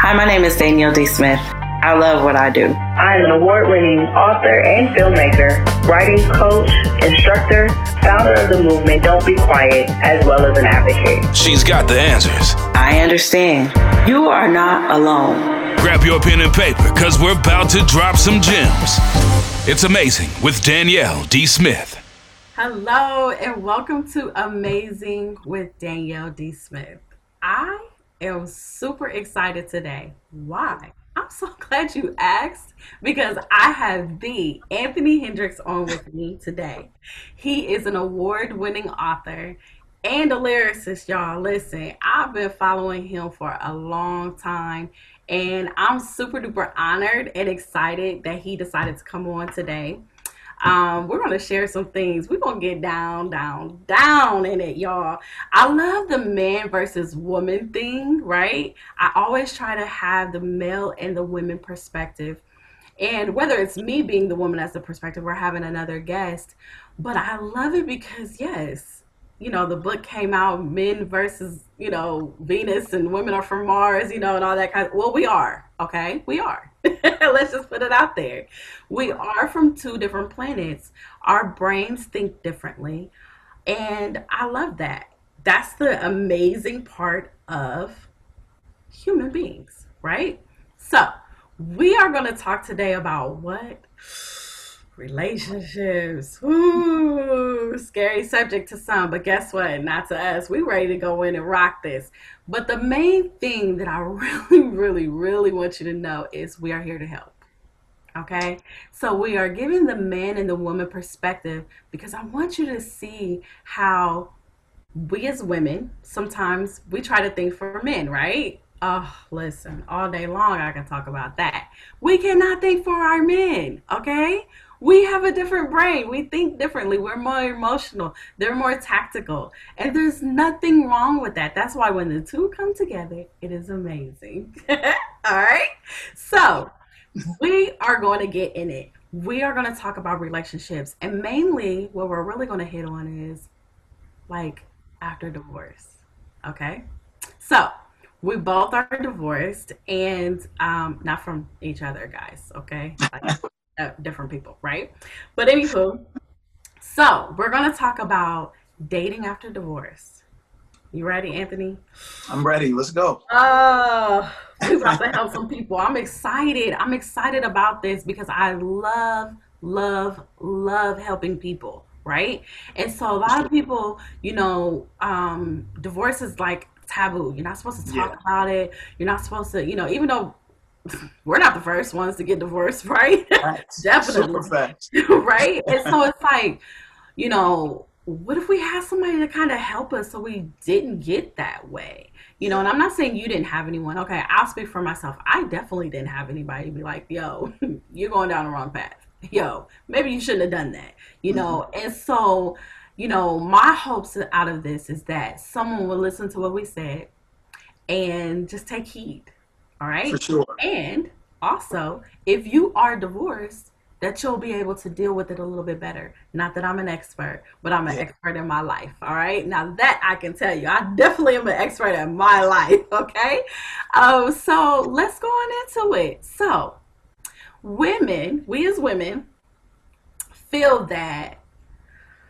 Hi, my name is Danielle D. Smith. I love what I do. I am an award winning author and filmmaker, writing coach, instructor, founder of the movement Don't Be Quiet, as well as an advocate. She's got the answers. I understand. You are not alone. Grab your pen and paper because we're about to drop some gems. It's amazing with Danielle D. Smith. Hello, and welcome to Amazing with Danielle D. Smith. I am super excited today. Why? I'm so glad you asked because I have the Anthony Hendrix on with me today. He is an award winning author and a lyricist, y'all. Listen, I've been following him for a long time and I'm super duper honored and excited that he decided to come on today. Um, we're gonna share some things. We're gonna get down, down, down in it, y'all. I love the man versus woman thing, right? I always try to have the male and the women perspective. And whether it's me being the woman as the perspective or having another guest, but I love it because yes, you know, the book came out, men versus, you know, Venus and women are from Mars, you know, and all that kind of well, we are, okay? We are. Let's just put it out there. We are from two different planets. Our brains think differently. And I love that. That's the amazing part of human beings, right? So, we are going to talk today about what? Relationships. Ooh, scary subject to some, but guess what? Not to us. We ready to go in and rock this. But the main thing that I really, really, really want you to know is we are here to help. Okay? So we are giving the man and the woman perspective because I want you to see how we as women sometimes we try to think for men, right? Oh, listen, all day long I can talk about that. We cannot think for our men, okay? We have a different brain. We think differently. We're more emotional. They're more tactical. And there's nothing wrong with that. That's why when the two come together, it is amazing. All right? So, we are going to get in it. We are going to talk about relationships. And mainly, what we're really going to hit on is like after divorce. Okay? So, we both are divorced and um, not from each other, guys. Okay? Like, different people, right? But anywho, so we're gonna talk about dating after divorce. You ready, Anthony? I'm ready. Let's go. Oh, we're about to help some people. I'm excited. I'm excited about this because I love, love, love helping people, right? And so a lot of people, you know, um, divorce is like taboo. You're not supposed to talk yeah. about it. You're not supposed to, you know, even though we're not the first ones to get divorced, right? Definitely. right? And so it's like, you know, what if we had somebody to kind of help us so we didn't get that way? You know, and I'm not saying you didn't have anyone. Okay, I'll speak for myself. I definitely didn't have anybody be like, yo, you're going down the wrong path. Yo, maybe you shouldn't have done that. You know, mm-hmm. and so, you know, my hopes out of this is that someone will listen to what we said and just take heed all right. For sure. And also, if you are divorced, that you'll be able to deal with it a little bit better. Not that I'm an expert, but I'm an yeah. expert in my life. All right. Now that I can tell you, I definitely am an expert in my life. Okay. Um, so let's go on into it. So, women, we as women, feel that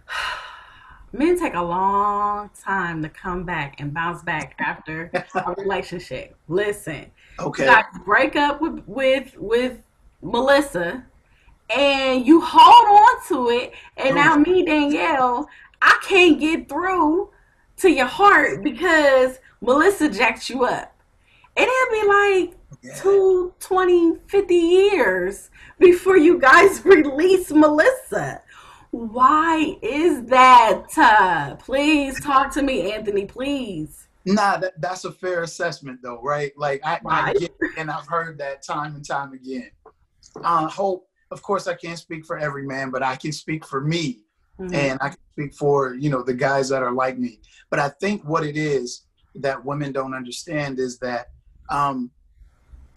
men take a long time to come back and bounce back after a relationship. Listen, okay, you got to break up with with with Melissa, and you hold on to it, and now me Danielle, I can't get through to your heart because Melissa jacked you up. And it'll be like yeah. two, 20, 50 years before you guys release Melissa. Why is that? Uh, please talk to me, Anthony, please. Nah, that, that's a fair assessment, though, right? Like, I, I get and I've heard that time and time again. I uh, hope, of course, I can't speak for every man, but I can speak for me. Mm-hmm. And I can speak for, you know, the guys that are like me. But I think what it is that women don't understand is that um,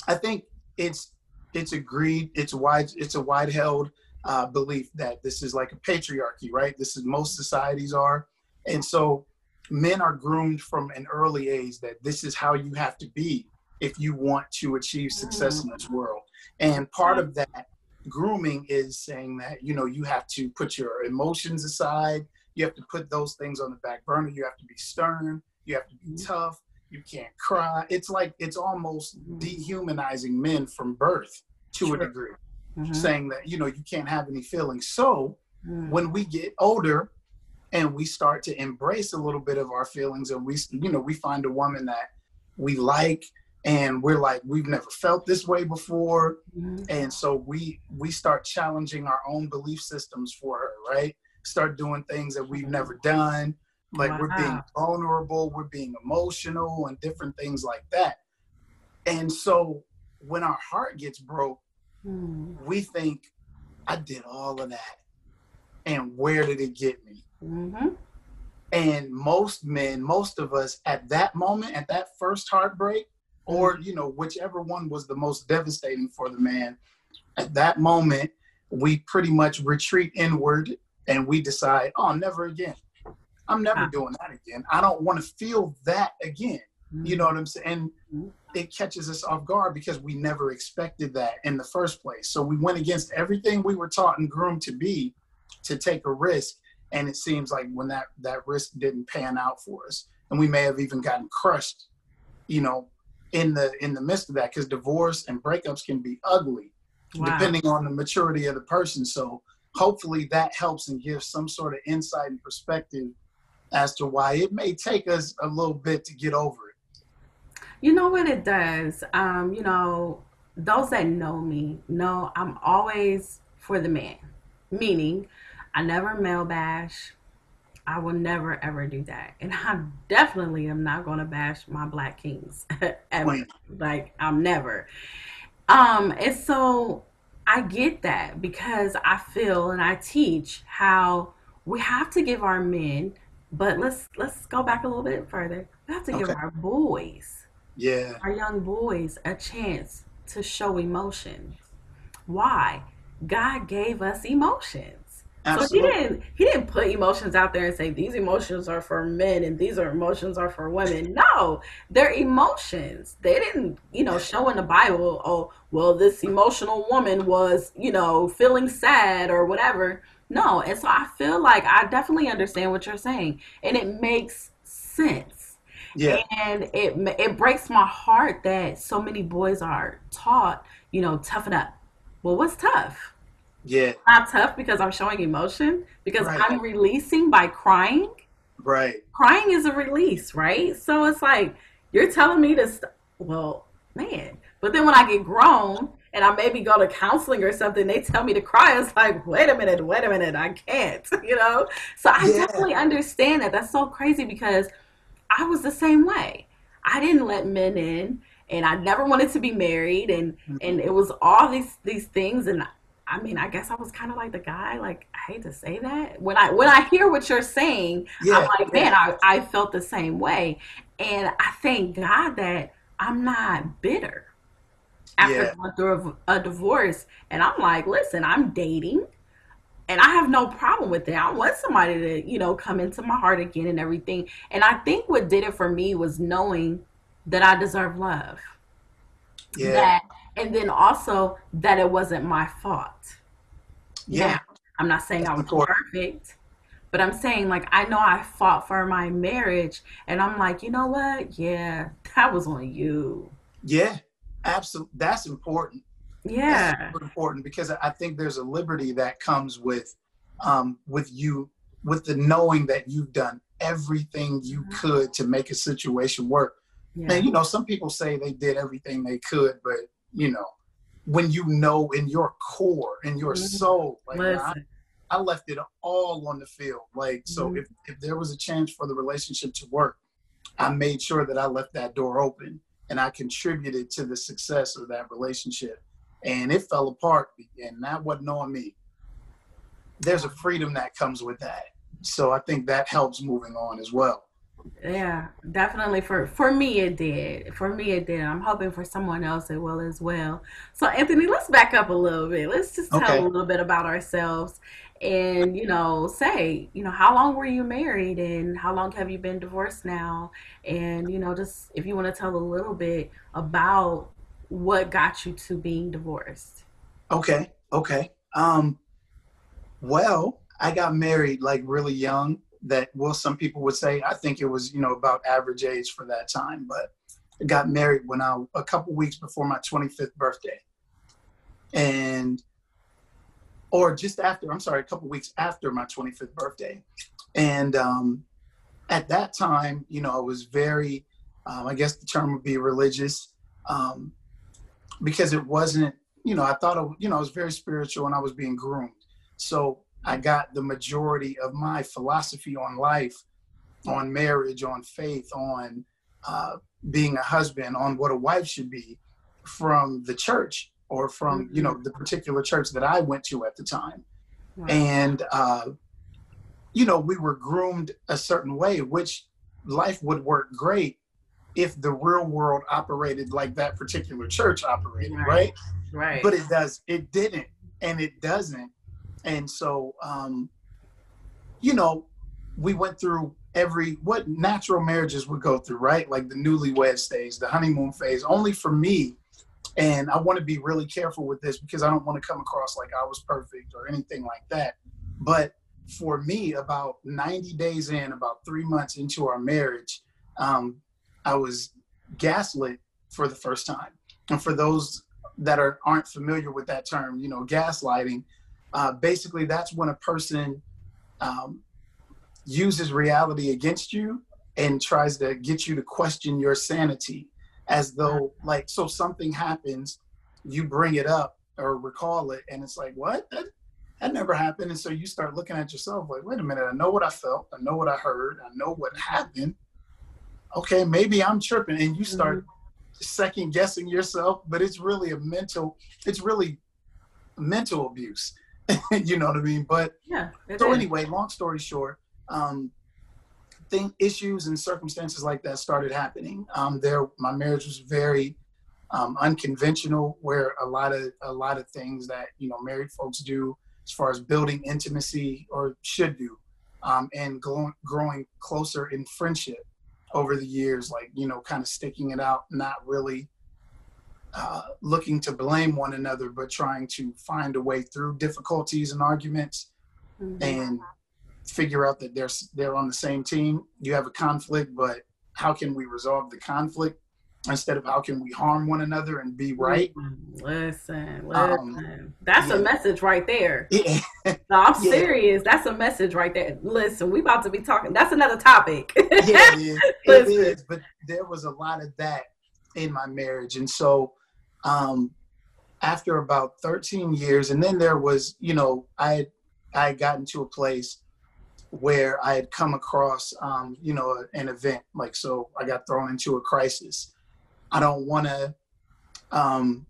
I think it's it's agreed, it's wide, it's a wide held uh, belief that this is like a patriarchy, right? This is most societies are. And so men are groomed from an early age that this is how you have to be if you want to achieve success in this world. And part of that grooming is saying that, you know, you have to put your emotions aside. You have to put those things on the back burner. You have to be stern. You have to be mm-hmm. tough. You can't cry. It's like it's almost mm-hmm. dehumanizing men from birth to sure. a degree, mm-hmm. saying that, you know, you can't have any feelings. So mm. when we get older, and we start to embrace a little bit of our feelings and we you know we find a woman that we like and we're like we've never felt this way before mm-hmm. and so we we start challenging our own belief systems for her right start doing things that we've never done like wow. we're being vulnerable we're being emotional and different things like that and so when our heart gets broke mm. we think i did all of that and where did it get me mm-hmm. and most men most of us at that moment at that first heartbreak or you know whichever one was the most devastating for the man at that moment we pretty much retreat inward and we decide oh never again. I'm never doing that again. I don't want to feel that again. You know what i'm saying and mm-hmm. it catches us off guard because we never expected that in the first place. So we went against everything we were taught and groomed to be to take a risk and it seems like when that that risk didn't pan out for us and we may have even gotten crushed you know in the in the midst of that because divorce and breakups can be ugly wow. depending on the maturity of the person. So hopefully that helps and gives some sort of insight and perspective as to why it may take us a little bit to get over it. You know what it does? Um you know those that know me know i'm always for the man meaning i never male bash I will never ever do that. And I definitely am not gonna bash my black kings. ever. Like I'm never. Um, and so I get that because I feel and I teach how we have to give our men, but let's let's go back a little bit further. We have to okay. give our boys, yeah, our young boys a chance to show emotions. Why? God gave us emotions. Absolutely. So he didn't he didn't put emotions out there and say these emotions are for men and these are emotions are for women. No, they're emotions. They didn't, you know, show in the Bible, oh, well, this emotional woman was, you know, feeling sad or whatever. No, and so I feel like I definitely understand what you're saying, and it makes sense. Yeah. And it it breaks my heart that so many boys are taught, you know, toughen up. Well, what's tough? Yeah. Not tough because I'm showing emotion, because right. I'm releasing by crying. Right. Crying is a release, right? So it's like you're telling me to st- well, man. But then when I get grown and I maybe go to counseling or something, they tell me to cry. It's like, wait a minute, wait a minute, I can't, you know? So I yeah. definitely understand that. That's so crazy because I was the same way. I didn't let men in and I never wanted to be married and mm-hmm. and it was all these these things and I mean, I guess I was kind of like the guy. Like, I hate to say that. When I when I hear what you're saying, yeah, I'm like, man, I, I felt the same way, and I thank God that I'm not bitter after yeah. going through a, a divorce. And I'm like, listen, I'm dating, and I have no problem with it. I want somebody to, you know, come into my heart again and everything. And I think what did it for me was knowing that I deserve love. Yeah. That and then also that it wasn't my fault. Yeah. Now, I'm not saying That's I was perfect, but I'm saying like I know I fought for my marriage and I'm like, you know what? Yeah, that was on you. Yeah. Absolutely. That's important. Yeah. That's important because I think there's a liberty that comes with um with you with the knowing that you've done everything you mm-hmm. could to make a situation work. Yeah. And you know, some people say they did everything they could, but you know, when you know in your core, in your mm-hmm. soul, like I, I, left it all on the field. Like, so mm-hmm. if, if there was a chance for the relationship to work, I made sure that I left that door open and I contributed to the success of that relationship. And it fell apart, and that wasn't on me. There's a freedom that comes with that. So I think that helps moving on as well. Yeah, definitely for for me it did. For me it did. I'm hoping for someone else it will as well. So Anthony, let's back up a little bit. Let's just tell Okay. a little bit about ourselves and you know, say, you know, how long were you married and how long have you been divorced now? And you know, just if you want to tell a little bit about what got you to being divorced. Okay. Okay. Um, well, I got married like really young. That well, some people would say. I think it was you know about average age for that time, but I got married when I a couple weeks before my 25th birthday, and or just after. I'm sorry, a couple weeks after my 25th birthday, and um, at that time, you know, I was very, um, I guess the term would be religious, um, because it wasn't you know, I thought, I, you know, I was very spiritual and I was being groomed. So I got the majority of my philosophy on life, on marriage, on faith, on uh, being a husband, on what a wife should be from the church or from, you know, the particular church that I went to at the time. And, uh, you know, we were groomed a certain way, which life would work great if the real world operated like that particular church operated, Right. right? Right. but it does it didn't and it doesn't and so um you know we went through every what natural marriages would go through right? Like the newlywed stage the honeymoon phase only for me. And i want to be really careful with this because i don't want to come across like i was perfect or anything like that. But for me about 90 days in about three months into our marriage um, i was gaslit for the first time. And for those that are aren't familiar with that term, you know, gaslighting. Uh, basically, that's when a person um, uses reality against you and tries to get you to question your sanity, as though like so something happens, you bring it up or recall it, and it's like what? That, that never happened, and so you start looking at yourself like, wait a minute, I know what I felt, I know what I heard, I know what happened. Okay, maybe I'm tripping, and you start second guessing yourself, but it's really a mental, it's really mental abuse. you know what I mean? But yeah. so is. anyway, long story short, um, thing issues and circumstances like that started happening. Um, there, my marriage was very um, unconventional, where a lot of a lot of things that you know married folks do as far as building intimacy or should do, um, and growing growing closer in friendship over the years, like you know, kind of sticking it out, not really uh, looking to blame one another, but trying to find a way through difficulties and arguments Mhm. and figure out that they're they're on the same team. You have a conflict, but how can we resolve the conflict instead of how can we harm one another and be right? Mm, Listen, listen. Um, That's a message right there. Yeah, No, I'm Yeah. serious. That's a message right there. Listen, we about to be talking. That's another topic. yeah, it is. It is. But there was a lot of that in my marriage, and so um, after about 13 years, and then there was, you know, I had, I had gotten to a place where I had come across, um, you know, an event like so. I got thrown into a crisis. I don't want to. Um,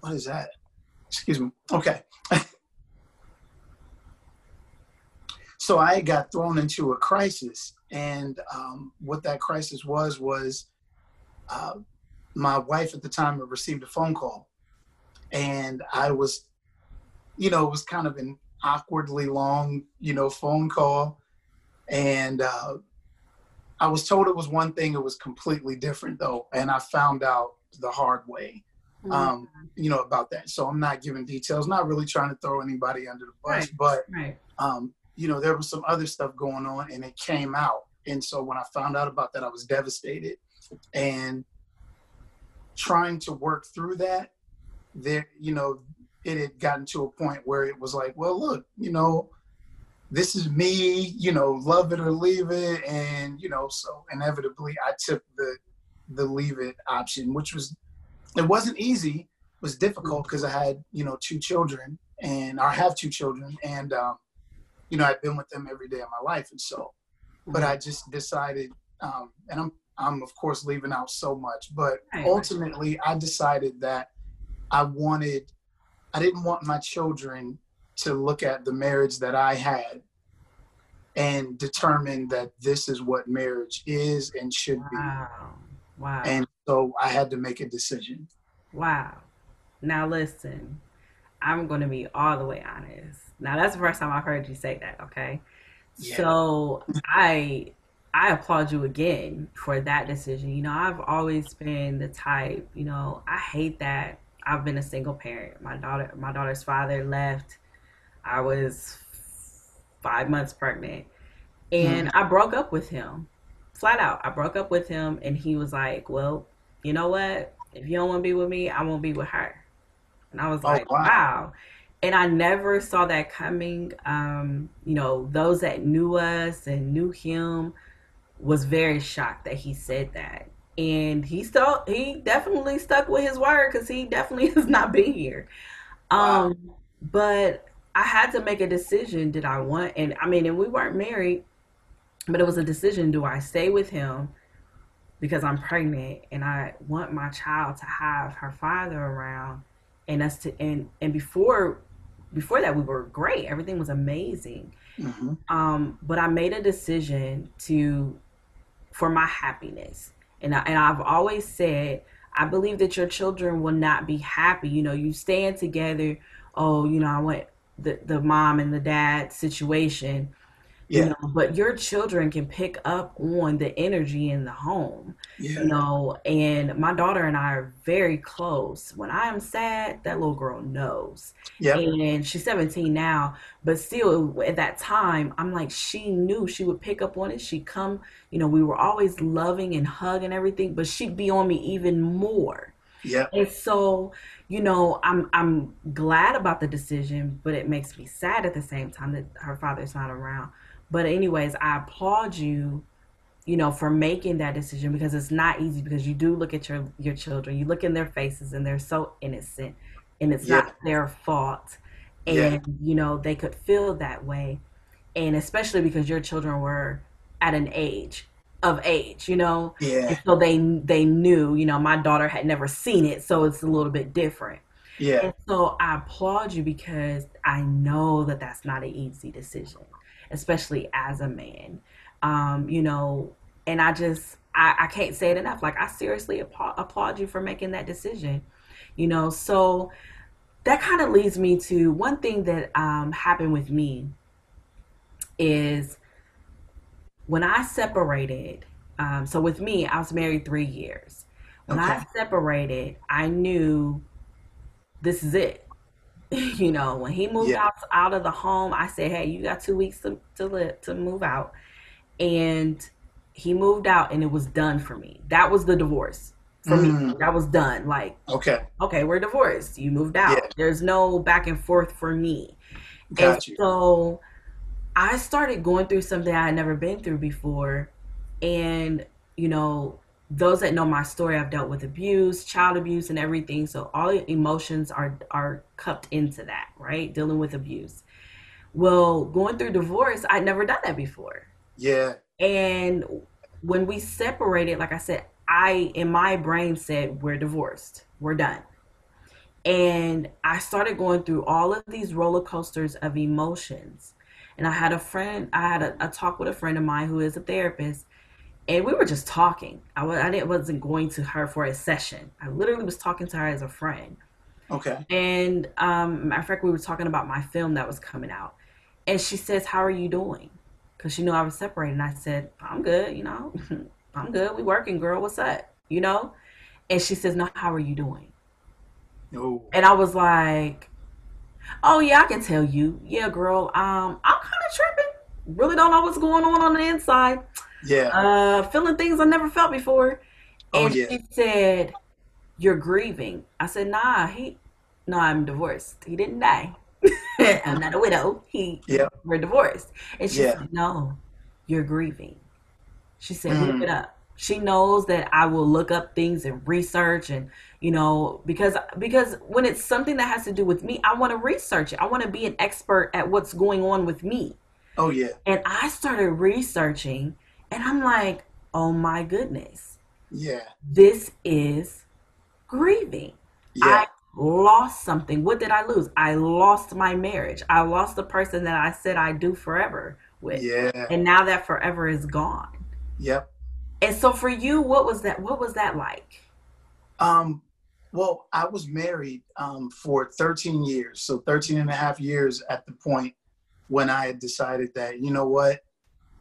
what is that? Excuse me. Okay. so I got thrown into a crisis, and um, what that crisis was was uh, my wife at the time had received a phone call, and I was, you know, it was kind of an awkwardly long, you know, phone call, and uh, I was told it was one thing, it was completely different though, and I found out the hard way Mm-hmm. um, you know, about that. So I'm not giving details, not really trying to throw anybody under the bus, Right. but right. um, you know, there was some other stuff going on and it came out. And so when I found out about that, I was devastated. And trying to work through that, there, you know, it had gotten to a point where it was like, well, look, you know, this is me, you know, love it or leave it. And, you know, so inevitably I took the the leave it option, which was it wasn't easy. It was difficult because I had, you know, two children and I have two children and um, you know, I've been with them every day of my life. And so, but I just decided, um, and I'm, I'm of course leaving out so much, but Right. ultimately I decided that I wanted, I didn't want my children to look at the marriage that I had and determine that this is what marriage is and should Wow. be. Wow. And so I had to make a decision. Wow. Now listen, I'm going to be all the way honest. Now that's the first time I've heard you say that, okay? Yeah. So I I applaud you again for that decision. You know, I've always been the type, you know, I hate that I've been a single parent. My daughter my daughter's father left. I was 5 months pregnant. And I broke up with him. Flat out. I broke up with him and he was like, "Well, you know what? If you don't want to be with me, I won't be with her." And I was Oh, like, wow. "Wow." And I never saw that coming. Um, you know, those that knew us and knew him was very shocked that he said that. And he still he definitely stuck with his word because he definitely has not been here. Wow. Um, but I had to make a decision. Did I want and I mean and we weren't married, but it was a decision. Do I stay with him because I'm pregnant and I want my child to have her father around and us to and and before before that we were great. Everything was amazing. hmm Um, but I made a decision to for my happiness. And I, and I've always said I believe that your children will not be happy. You know, you stand together. Oh, you know, I want the the mom and the dad situation. You Yeah. know, but your children can pick up on the energy in the home Yeah. you know and my daughter and i are very close. When i am sad that little girl knows. Yeah and she's 17 now but still at that time i'm like she knew she would pick up on it. She'd come you know we were always loving and hugging everything but she'd be on me even more. Yeah and so you know i'm i'm glad about the decision but it makes me sad at the same time that her father's not around but anyways i applaud you you know for making that decision because it's not easy because you do look at your your children you look in their faces and they're so innocent and it's Yeah. not their fault and Yeah. you know they could feel that way and especially because your children were at an age of age you know Yeah. and so they they knew you know my daughter had never seen it so it's a little bit different Yeah. and so I applaud you because I know that that's not an easy decision, especially as a man. Um, you know, and I just, I, I can't say it enough. Like, I seriously applaud, applaud you for making that decision, you know. So that kind of leads me to one thing that um, happened with me is when I separated. Um, so with me, I was married three years. When I separated, I knew this is it. you know, when he moved Yeah. out out of the home, I said, "Hey, you got two weeks to to live to move out," and he moved out, and it was done for me. That was the divorce for me. Mm. That was done. Like, Okay. okay, we're divorced. You moved out. Yeah. There's no back and forth for me. And Got you. so I started going through something I had never been through before. And, you know, those that know my story, I've dealt with abuse, child abuse, and everything. So all emotions are are cupped into that, right? Dealing with abuse. Well, going through divorce, I'd never done that before. Yeah. And when we separated, like I said, I in my brain said we're divorced. We're done. And I started going through all of these roller coasters of emotions. And I had a friend, I had a, a talk with a friend of mine who is a therapist, and we were just talking. I, was, I didn't, wasn't going to her for a session. I literally was talking to her as a friend. Okay. And um, matter of fact, we were talking about my film that was coming out. And she says, How are you doing? Because she knew I was separated. And I said, I'm good, you know. I'm good. We working, girl. What's up? You know? And she says, No, how are you doing? Oh. And I was like, Oh yeah, I can tell you. Yeah, girl. Um, I'm kind of tripping. Really don't know what's going on on the inside. Yeah. Uh, feeling things I never felt before. Oh, And yeah. she said, You're grieving. I said, Nah, he no, I'm divorced. He didn't die. I'm not a widow. He Yeah. we're divorced. And she Yeah. said, No, you're grieving. She said, Mm. look it up. She knows that I will look up things and research and you know because because when it's something that has to do with me, I want to research it. I want to be an expert at what's going on with me. Oh yeah. And I started researching and I'm like, "Oh my goodness. Yeah. This is grieving." Yeah. I lost something. What did I lose? I lost my marriage. I lost the person that I said I do forever with. Yeah. And now that forever is gone. Yep. And so for you, what was that what was that like? Um, well, I was married um, for 13 years. So 13 and a half years at the point when I had decided that, you know what?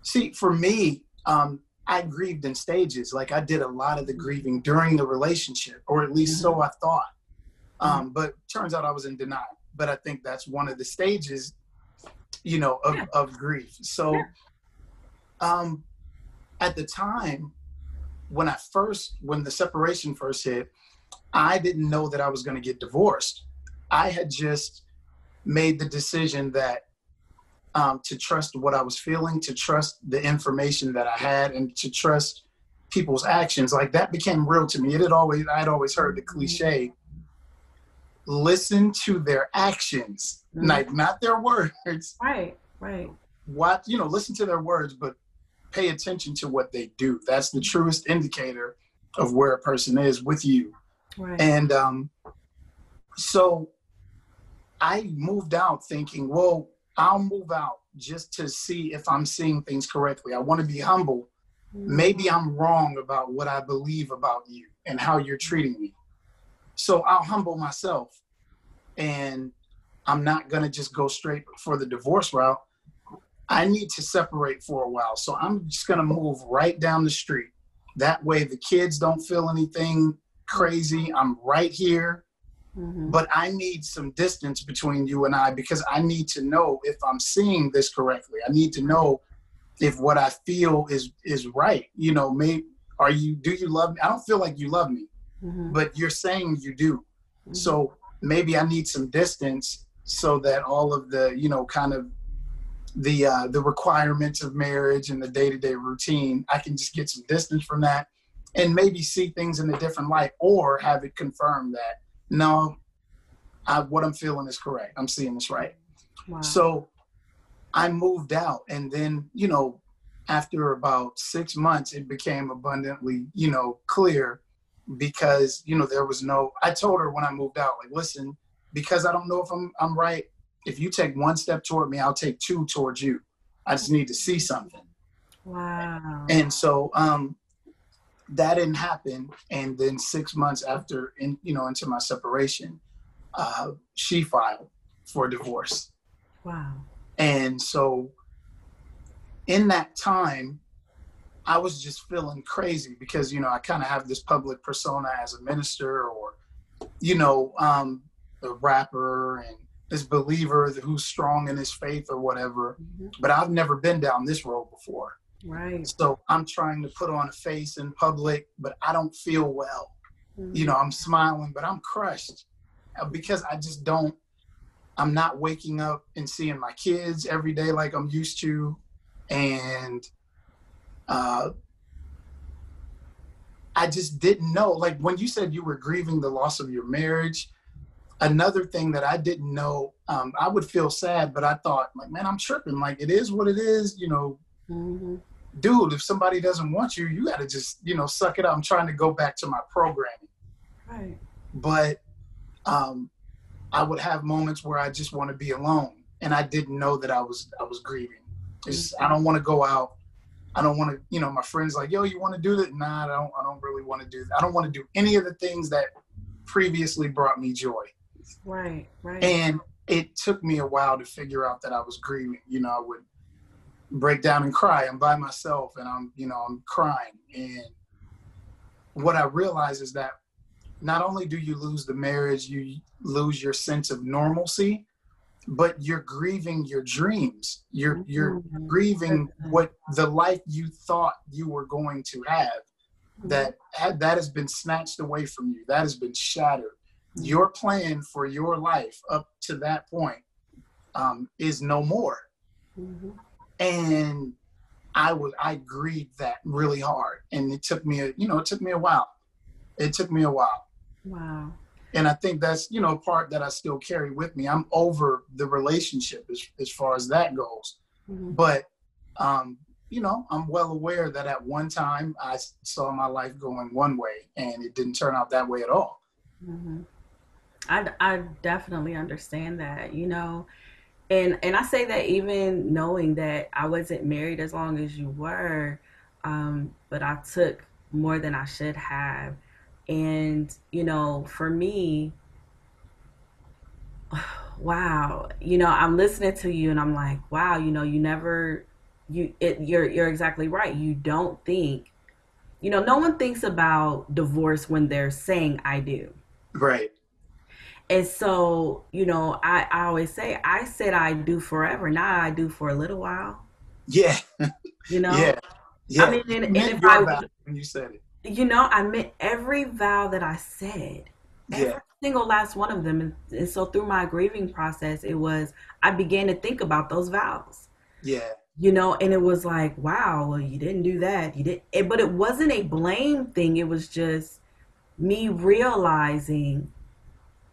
See, for me, um, I grieved in stages. Like I did a lot of the grieving during the relationship, or at least so I thought. Um, but turns out I was in denial. But I think that's one of the stages, you know, of, Yeah. of grief. So um, at the time, when I first, when the separation first hit, I didn't know that I was going to get divorced. I had just made the decision that um, to trust what I was feeling, to trust the information that I had, and to trust people's actions. Like that became real to me. It had always, I had always heard the cliche: listen to their actions, Mhm. like not their words. Right, right. What you know, listen to their words, but pay attention to what they do. That's the truest indicator of where a person is with you. Right. And um, so I moved out thinking, well, I'll move out just to see if I'm seeing things correctly. I want to be humble. Mm-hmm. Maybe I'm wrong about what I believe about you and how you're treating me. So I'll humble myself and I'm not going to just go straight for the divorce route. I need to separate for a while. So I'm just going to move right down the street. That way the kids don't feel anything crazy. I'm right here, Mhm. but I need some distance between you and I because I need to know if I'm seeing this correctly. I need to know if what I feel is is right. You know, maybe are you do you love me? I don't feel like you love me, Mhm. but you're saying you do. Mhm. So maybe I need some distance so that all of the, you know, kind of the uh, the requirements of marriage and the day to day routine, I can just get some distance from that, and maybe see things in a different light, or have it confirmed that no, I, what I'm feeling is correct. I'm seeing this right. Wow. So I moved out, and then you know, after about six months, it became abundantly you know clear because you know there was no. I told her when I moved out, like, listen, because I don't know if I'm I'm right. If you take one step toward me, I'll take two towards you. I just need to see something. wow. And so um, that didn't happen. And then six months after, in you know, into my separation, uh, she filed for divorce. wow. And so in that time, I was just feeling crazy because, you know, I kind of have this public persona as a minister or, you know, um, a rapper and this believer who's strong in his faith or whatever. Mhm. But I've never been down this road before. Right. So I'm trying to put on a face in public, but I don't feel well. You know, I'm smiling, but I'm crushed uh, because I just don't. I'm not waking up and seeing my kids every day like I'm used to, and uh, I just didn't know. Like when you said you were grieving the loss of your marriage, another thing that I didn't know, um, I would feel sad, but I thought, like, man, I'm tripping. Like it is what it is. You know, Mhm. Dude, if somebody doesn't want you, you got to just, you know, suck it up. I'm trying to go back to my programming. Right. But um, I would have moments where I just want to be alone. And I didn't know that I was I was grieving. It's, I don't want to go out. I don't want to, you know, my friends like, yo, you want to do that? Nah, I don't I don't really want to do that. I don't want to do any of the things that previously brought me joy. Right. Right. And it took me a while to figure out that I was grieving. You know, I would break down and cry. I'm by myself and I'm, you know, I'm crying. And what I realize is that not only do you lose the marriage, you lose your sense of normalcy, but you're grieving your dreams. You're you're Mhm. grieving what the life you thought you were going to have that that has been snatched away from you. That has been shattered. Your plan for your life up to that point um, is no more. Mhm. And I was I grieved that really hard, and it took me a you know it took me a while. It took me a while, Wow. and I think that's you know a part that I still carry with me. I'm over the relationship as as far as that goes, Mhm. but um, you know I'm well aware that at one time I saw my life going one way, and it didn't turn out that way at all. hmm I, I definitely understand that. You know, And and I say that even knowing that I wasn't married as long as you were, um, but I took more than I should have. And, you know, for me, wow, you know, I'm listening to you and I'm like, wow, you know, you never you it you're you're exactly right. You don't think you know, no one thinks about divorce when they're saying I do. Right. And so, you know, I, I always say I said I do forever. Now I do for a little while. Yeah. You know? Yeah. Yeah. I mean, and, and if I, when you said it. you know, I meant every vow that I said, every Yeah. single last one of them. And, and so through my grieving process, it was, I began to think about those vows, Yeah. you know, and it was like, wow, well, you didn't do that. You didn't, it, but it wasn't a blame thing. It was just me realizing,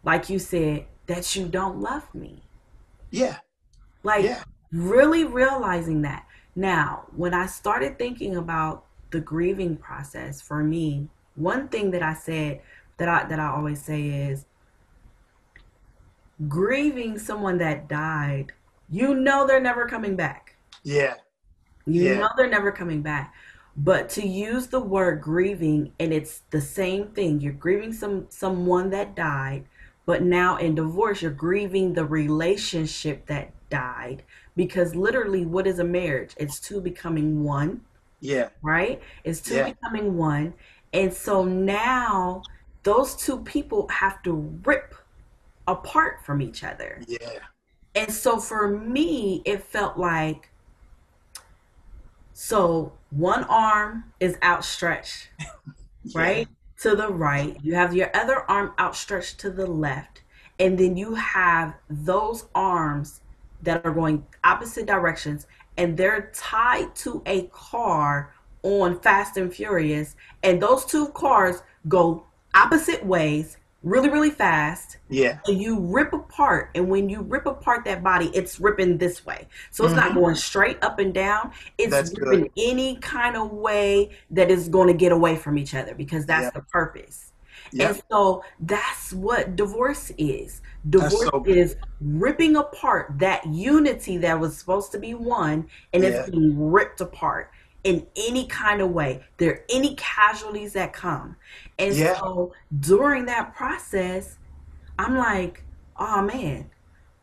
like you said, that you don't love me. Yeah. Like Yeah. really realizing that. Now, when I started thinking about the grieving process for me, one thing that I said that I that I always say is grieving someone that died, you know they're never coming back. Yeah. You Yeah. know they're never coming back. But to use the word grieving and it's the same thing. You're grieving some someone that died, but now in divorce you're grieving the relationship that died because literally what is a marriage? It's two becoming one, Yeah. right? It's two Yeah. becoming one. And so now those two people have to rip apart from each other. Yeah. And so for me, it felt like so one arm is outstretched, right? To the right. You have your other arm outstretched to the left. And then you have those arms that are going opposite directions and they're tied to a car on Fast and Furious. And those two cars go opposite ways really, really fast Yeah. you rip apart and when you rip apart that body it's ripping this way so it's not Mhm. going straight up and down it's That's good. ripping any kind of way that is going to get away from each other because that's Yeah. the purpose Yeah. and so that's what divorce is divorce so is ripping apart that unity that was supposed to be one and Yeah. it's being ripped apart in any kind of way there are any casualties that come and Yeah. so during that process i'm like oh man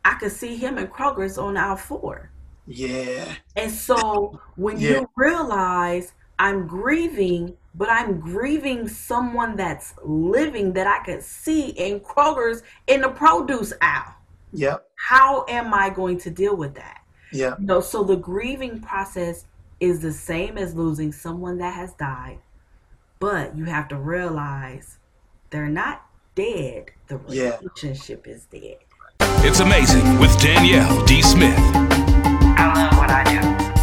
i could see him in kroger's on aisle four Yeah. and so when Yeah. you realize I'm grieving, but I'm grieving someone that's living that I could see in Kroger's in the produce aisle. Yep. How am I going to deal with that? Yeah. You know, so the grieving process is the same as losing someone that has died, but you have to realize they're not dead. The Yeah. relationship is dead. It's amazing with Danielle D. Smith. I love what I do.